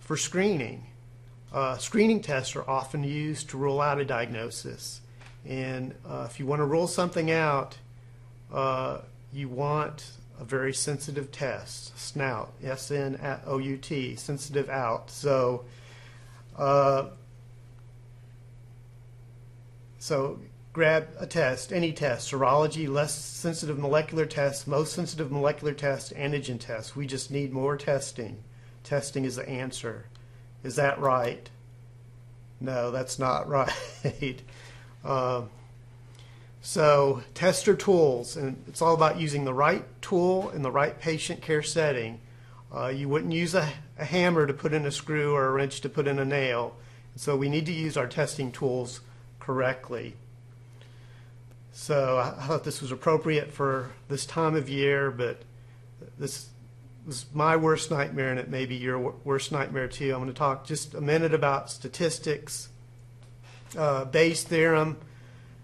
for screening. Uh, screening tests are often used to rule out a diagnosis. And uh, if you want to rule something out, uh, you want a very sensitive test, SNOUT, S N O U T, sensitive out. So, uh, so grab a test, any test, serology, less sensitive molecular tests, most sensitive molecular test, antigen test. We just need more testing. Testing is the answer. Is that right? No, that's not right. Um, so, tester tools, and it's all about using the right tool in the right patient care setting. Uh, you wouldn't use a, a, hammer to put in a screw or a wrench to put in a nail. So, we need to use our testing tools correctly. So, I thought this was appropriate for this time of year, but this was my worst nightmare, and it may be your worst nightmare too. I'm going to talk just a minute about statistics, uh, Bayes theorem.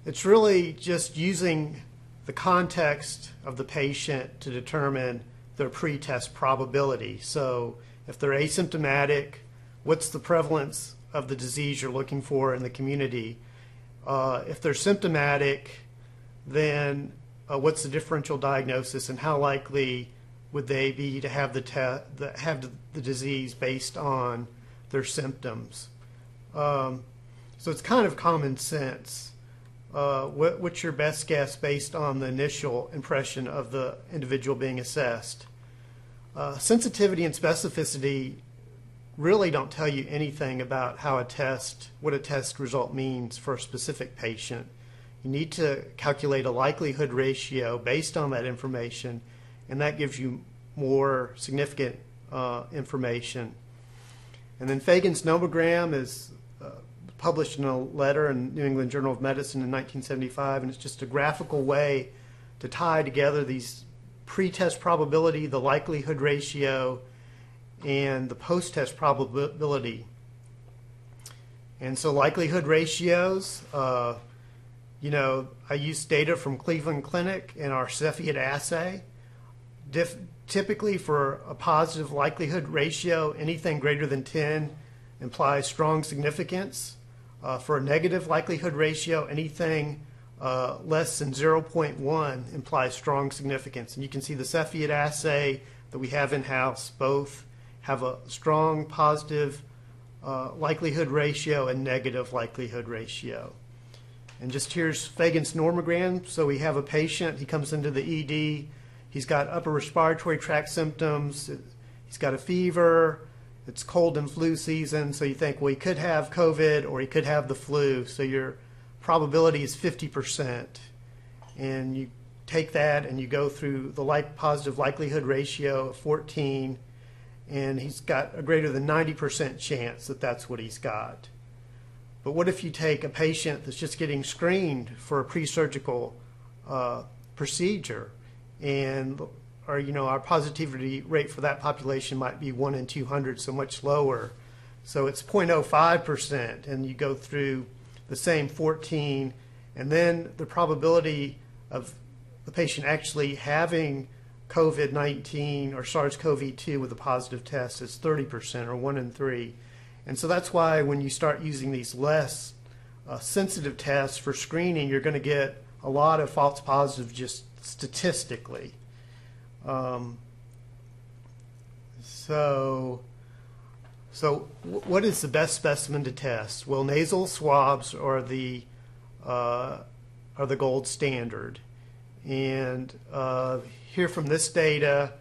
It's really just using the context of the patient to determine their pretest probability. So, if they're asymptomatic, what's the prevalence of the disease you're looking for in the community? Uh, if they're symptomatic, then uh, what's the differential diagnosis and how likely would they be to have the, the have the disease based on their symptoms? Um, so it's kind of common sense. Uh, what, what's your best guess based on the initial impression of the individual being assessed? Uh, sensitivity and specificity really don't tell you anything about how a test, what a test result means for a specific patient. You need to calculate a likelihood ratio based on that information and that gives you more significant uh, information. And then Fagan's nomogram is uh, published in a letter in New England Journal of Medicine in 1975, and it's just a graphical way to tie together these pre-test probability, the likelihood ratio, and the post-test probability. And so likelihood ratios, uh, you know, I used data from Cleveland Clinic in our Cepheid assay Dif- typically, for a positive likelihood ratio, anything greater than 10 implies strong significance. Uh, for a negative likelihood ratio, anything uh, less than 0.1 implies strong significance. And you can see the Cepheid assay that we have in house both have a strong positive uh, likelihood ratio and negative likelihood ratio. And just here's Fagan's nomogram. So we have a patient, he comes into the ED He's got upper respiratory tract symptoms. He's got a fever. It's cold and flu season, so you think, well, he could have COVID or he could have the flu. So your probability is 50%. And you take that and you go through the like positive likelihood ratio of 14, and he's got a greater than 90% chance that that's what he's got. But what if you take a patient that's just getting screened for a pre-surgical uh, procedure and or you know our positivity rate for that population might be 1 in 200 so much lower so it's 0.05% and you go through the same 14 and then the probability of the patient actually having covid-19 or sars-cov-2 with a positive test is 30% or 1 in 3 and so that's why when you start using these less uh, sensitive tests for screening you're going to get a lot of false positives just statistically. Um, so, so what is the best specimen to test? Well, nasal swabs are the uh, are the gold standard, and uh, here from this data,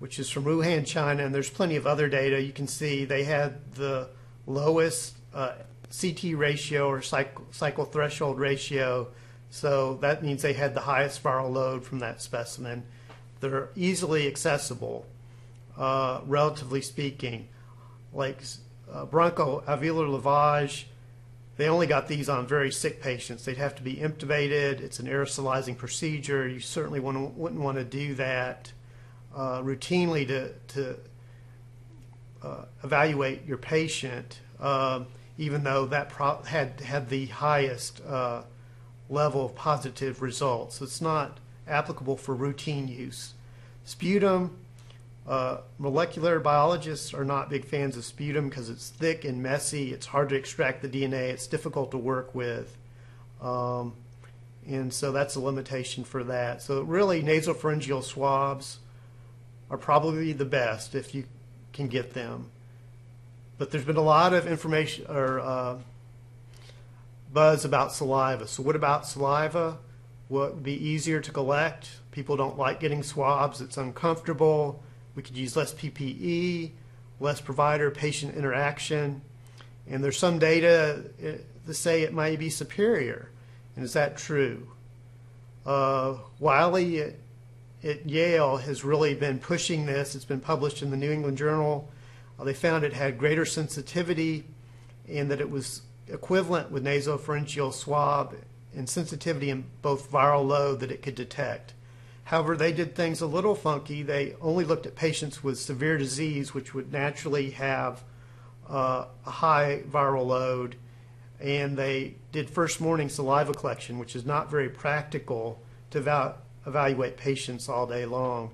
which is from Wuhan, China, and there's plenty of other data. You can see they had the lowest uh, CT ratio or cycle, cycle threshold ratio so that means they had the highest viral load from that specimen. They're easily accessible, uh, relatively speaking. Like uh, bronchoalveolar lavage they only got these on very sick patients. They'd have to be intubated. It's an aerosolizing procedure. You certainly wouldn't, wouldn't want to do that uh, routinely to, to uh, evaluate your patient, um, even though that had had the highest uh, level of positive results. It's not applicable for routine use. Sputum, uh, molecular biologists are not big fans of sputum because it's thick and messy. It's hard to extract the DNA. It's difficult to work with. Um, and so that's a limitation for that. So really, nasopharyngeal swabs are probably the best if you can get them. But there's been a lot of information or uh, buzz about saliva. So what about saliva? What would be easier to collect? People don't like getting swabs. It's uncomfortable. We could use less PPE, less provider patient interaction. And there's some data uh, to say it might be superior. And is that true? Uh, Wyllie at, at, Yale has really been pushing this. It's been published in the New England Journal. Uh, they found it had greater sensitivity and that it was equivalent with nasopharyngeal swab and sensitivity in both viral load that it could detect. However, they did things a little funky. They only looked at patients with severe disease, which would naturally have uh, a high viral load, and they did first morning saliva collection, which is not very practical to val- evaluate patients all day long.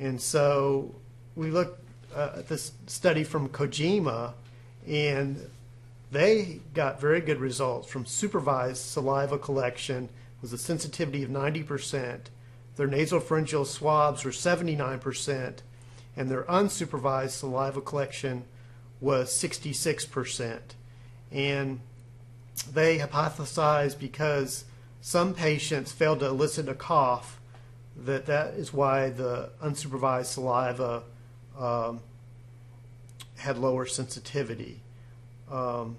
And so we looked uh, at this study from Kojima, and they got very good results from supervised saliva collection with a sensitivity of 90%. Their nasopharyngeal swabs were 79%, and their unsupervised saliva collection was 66%. And they hypothesized because some patients failed to elicit a cough that that is why the unsupervised saliva um, had lower sensitivity. Um,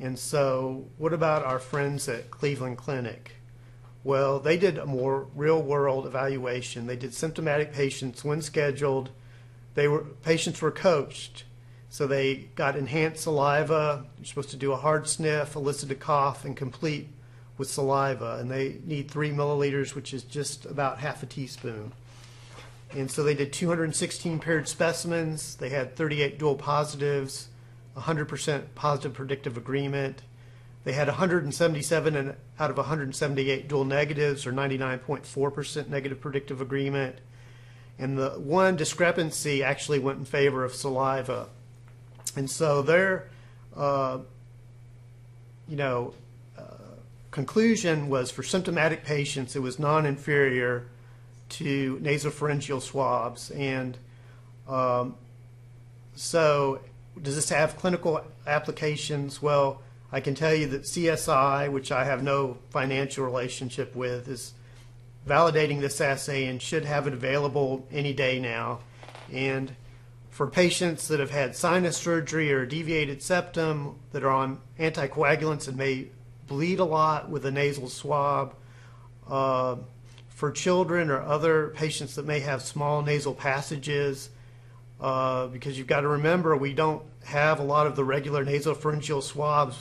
and so, what about our friends at Cleveland Clinic? Well, they did a more real world evaluation. They did symptomatic patients when scheduled. They were patients were coached. So they got enhanced saliva. You're supposed to do a hard sniff, elicit a cough, and complete with saliva. And they need three milliliters, which is just about half a teaspoon. And so they did 216 paired specimens. They had 38 dual positives, 100% positive predictive agreement. They had 177 out of 178 dual negatives, or 99.4% negative predictive agreement. And the one discrepancy actually went in favor of saliva. And so their, uh, you know, uh, conclusion was for symptomatic patients, it was non inferior to nasopharyngeal swabs. And um, so, does this have clinical applications? Well, I can tell you that CSI, which I have no financial relationship with, is validating this assay and should have it available any day now. And for patients that have had sinus surgery or deviated septum that are on anticoagulants and may bleed a lot with a nasal swab, uh, for children or other patients that may have small nasal passages, uh, because you've got to remember we don't have a lot of the regular nasopharyngeal swabs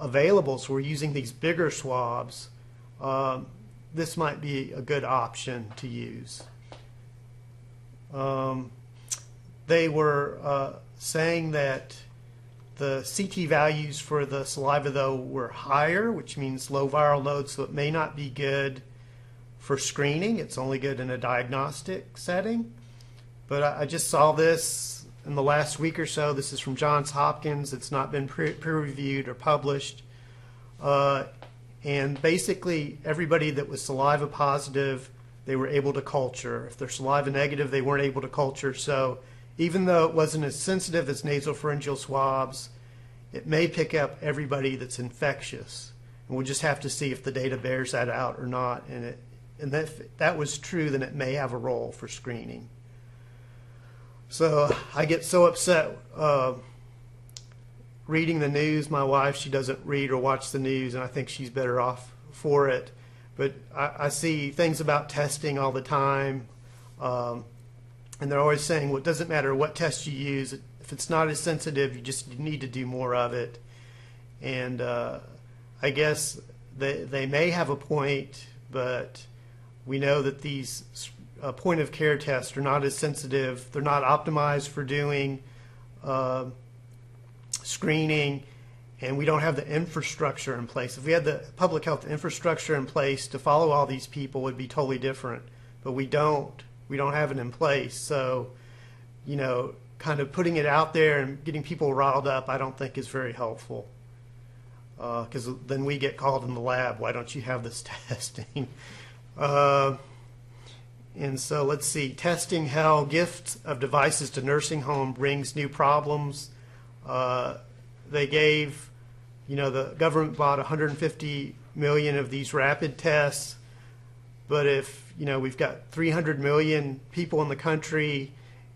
available, so we're using these bigger swabs. Um, this might be a good option to use. Um, they were uh, saying that the CT values for the saliva, though, were higher, which means low viral load, so it may not be good for screening. It's only good in a diagnostic setting. But I, I just saw this in the last week or so. This is from Johns Hopkins. It's not been peer reviewed or published. Uh, and basically, everybody that was saliva positive, they were able to culture. If they're saliva negative, they weren't able to culture. So even though it wasn't as sensitive as nasopharyngeal swabs, it may pick up everybody that's infectious. And we'll just have to see if the data bears that out or not. And it, and if that was true, then it may have a role for screening. So I get so upset uh, reading the news. My wife, she doesn't read or watch the news, and I think she's better off for it. But I, I see things about testing all the time, um, and they're always saying, well, it doesn't matter what test you use. If it's not as sensitive, you just need to do more of it. And uh, I guess they, they may have a point, but we know that these uh, point of care tests are not as sensitive. They're not optimized for doing uh, screening, and we don't have the infrastructure in place. If we had the public health infrastructure in place to follow all these people, would be totally different. But we don't. We don't have it in place. So, you know, kind of putting it out there and getting people riled up, I don't think is very helpful. Because uh, then we get called in the lab. Why don't you have this testing? And so let's see, testing hell, gift of devices to nursing home brings new problems. Uh, they gave, you know, the government bought 150 million of these rapid tests, but if you know we've got 300 million people in the country,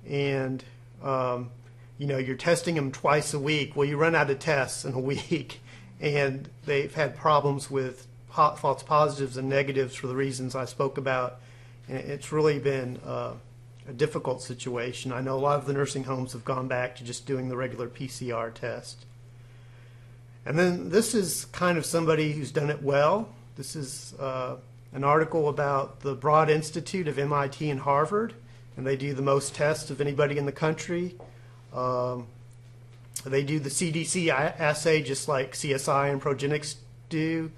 and um, you know you're testing them twice a week, well, you run out of tests in a week, and they've had problems with false positives and negatives for the reasons I spoke about. It's really been uh, a difficult situation. I know a lot of the nursing homes have gone back to just doing the regular PCR test. And then this is kind of somebody who's done it well. This is uh, an article about the Broad Institute of MIT and Harvard, and they do the most tests of anybody in the country. Um, they do the CDC assay just like CSI and Progenics do.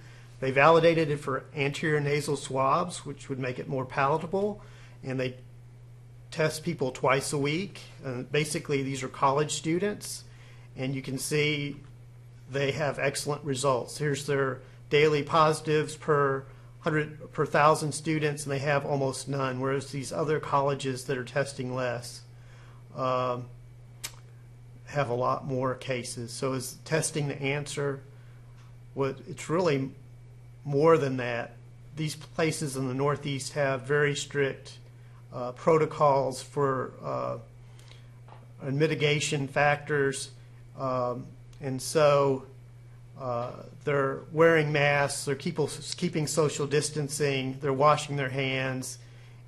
They validated it for anterior nasal swabs, which would make it more palatable, and they test people twice a week. Uh, basically, these are college students, and you can see they have excellent results. Here's their daily positives per 100 per thousand students, and they have almost none, whereas these other colleges that are testing less um, have a lot more cases. So is testing the answer? What it's really more than that, these places in the Northeast have very strict uh, protocols for uh, mitigation factors, um, and so uh, they're wearing masks, they're keep, keeping social distancing, they're washing their hands,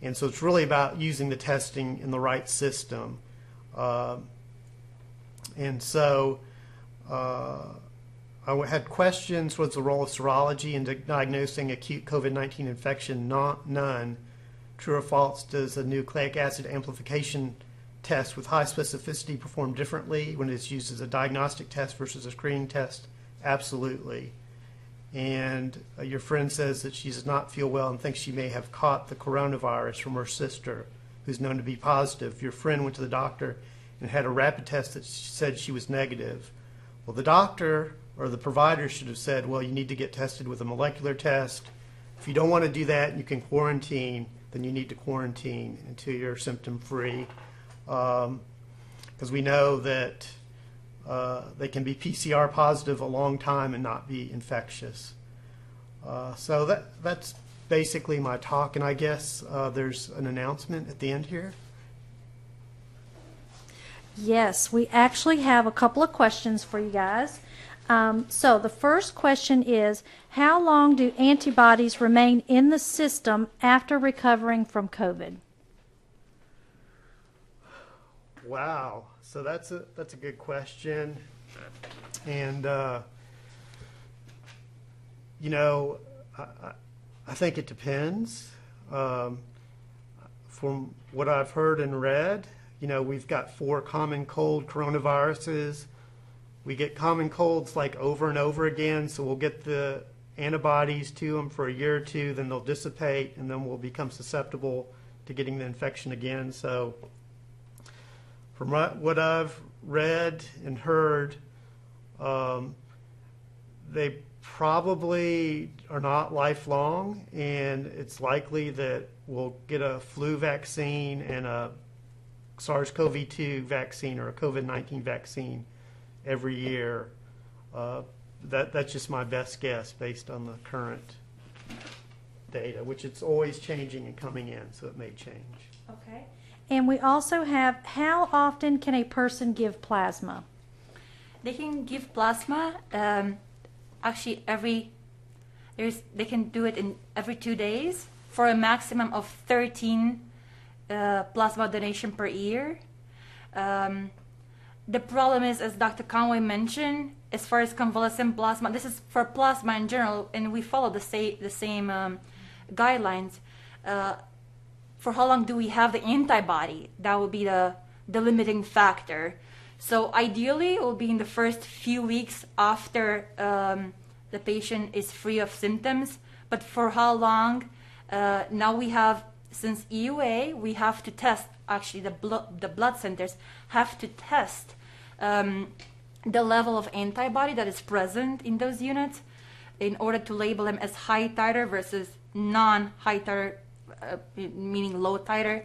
and so it's really about using the testing in the right system. Um, and so uh, I had questions. What's the role of serology in diagnosing acute COVID 19 infection? Not, none. True or false, does a nucleic acid amplification test with high specificity perform differently when it's used as a diagnostic test versus a screening test? Absolutely. And uh, your friend says that she does not feel well and thinks she may have caught the coronavirus from her sister, who's known to be positive. Your friend went to the doctor and had a rapid test that said she was negative. Well, the doctor or the provider should have said, well, you need to get tested with a molecular test. If you don't want to do that, you can quarantine, then you need to quarantine until you're symptom free. Because um, we know that uh, they can be PCR positive a long time and not be infectious. Uh, so that, that's basically my talk, and I guess uh, there's an announcement at the end here. Yes, we actually have a couple of questions for you guys. Um, so the first question is How long do antibodies remain in the system after recovering from COVID? Wow. So that's a, that's a good question. And, uh, you know, I, I, think it depends. Um, from what I've heard and read, you know, we've got four common cold coronaviruses we get common colds like over and over again, so we'll get the antibodies to them for a year or two, then they'll dissipate, and then we'll become susceptible to getting the infection again. So, from what I've read and heard, um, they probably are not lifelong, and it's likely that we'll get a flu vaccine and a SARS CoV 2 vaccine or a COVID 19 vaccine every year. Uh, that, that's just my best guess based on the current data, which it's always changing and coming in, so it may change. Okay. And we also have how often can a person give plasma? They can give plasma um, actually every there's they can do it in every two days for a maximum of 13 uh, plasma donation per year. Um, the problem is, as Dr. Conway mentioned, as far as convalescent plasma, this is for plasma in general, and we follow the, the same um, guidelines. Uh, for how long do we have the antibody? That would be the, the limiting factor. So ideally, it will be in the first few weeks after um, the patient is free of symptoms. But for how long? Uh, now we have, since EUA, we have to test. Actually, the blood the blood centers have to test um, the level of antibody that is present in those units in order to label them as high titer versus non-high titer, uh, meaning low titer.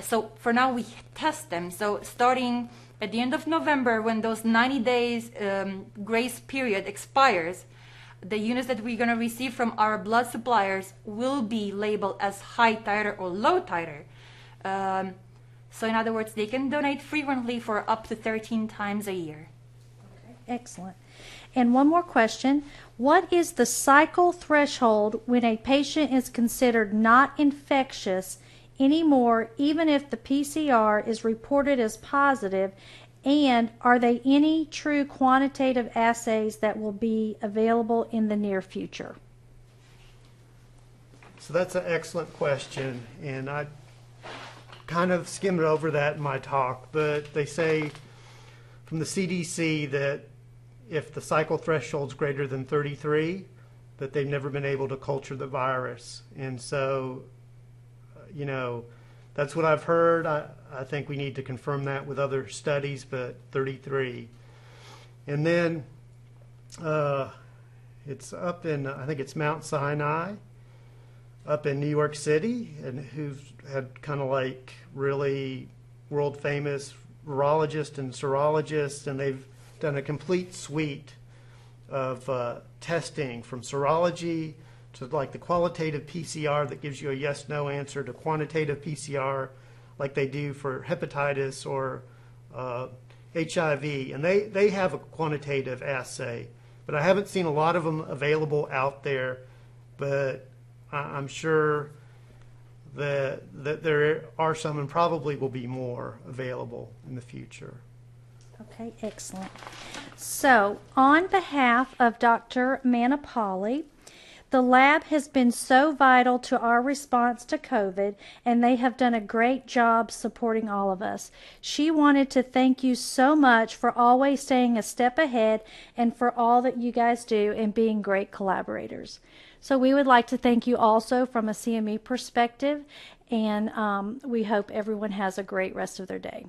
So for now, we test them. So starting at the end of November, when those 90 days um, grace period expires, the units that we're going to receive from our blood suppliers will be labeled as high titer or low titer. Um, so in other words, they can donate frequently for up to 13 times a year. Excellent. And one more question. What is the cycle threshold when a patient is considered not infectious anymore, even if the PCR is reported as positive? And are there any true quantitative assays that will be available in the near future? So that's an excellent question, and I kind of skimmed over that in my talk, but they say from the CDC that if the cycle threshold's greater than 33, that they've never been able to culture the virus. And so, you know, that's what I've heard. I, I think we need to confirm that with other studies, but 33. And then uh, it's up in, I think it's Mount Sinai up in New York City, and who've had kind of like really world famous virologists and serologists, and they've done a complete suite of uh, testing from serology to like the qualitative PCR that gives you a yes no answer to quantitative PCR like they do for hepatitis or uh, HIV. And they, they have a quantitative assay, but I haven't seen a lot of them available out there. But I, I'm sure that, that there are some and probably will be more available in the future. Okay, excellent. So, on behalf of Dr. Manapali, the lab has been so vital to our response to COVID, and they have done a great job supporting all of us. She wanted to thank you so much for always staying a step ahead and for all that you guys do and being great collaborators. So, we would like to thank you also from a CME perspective, and um, we hope everyone has a great rest of their day.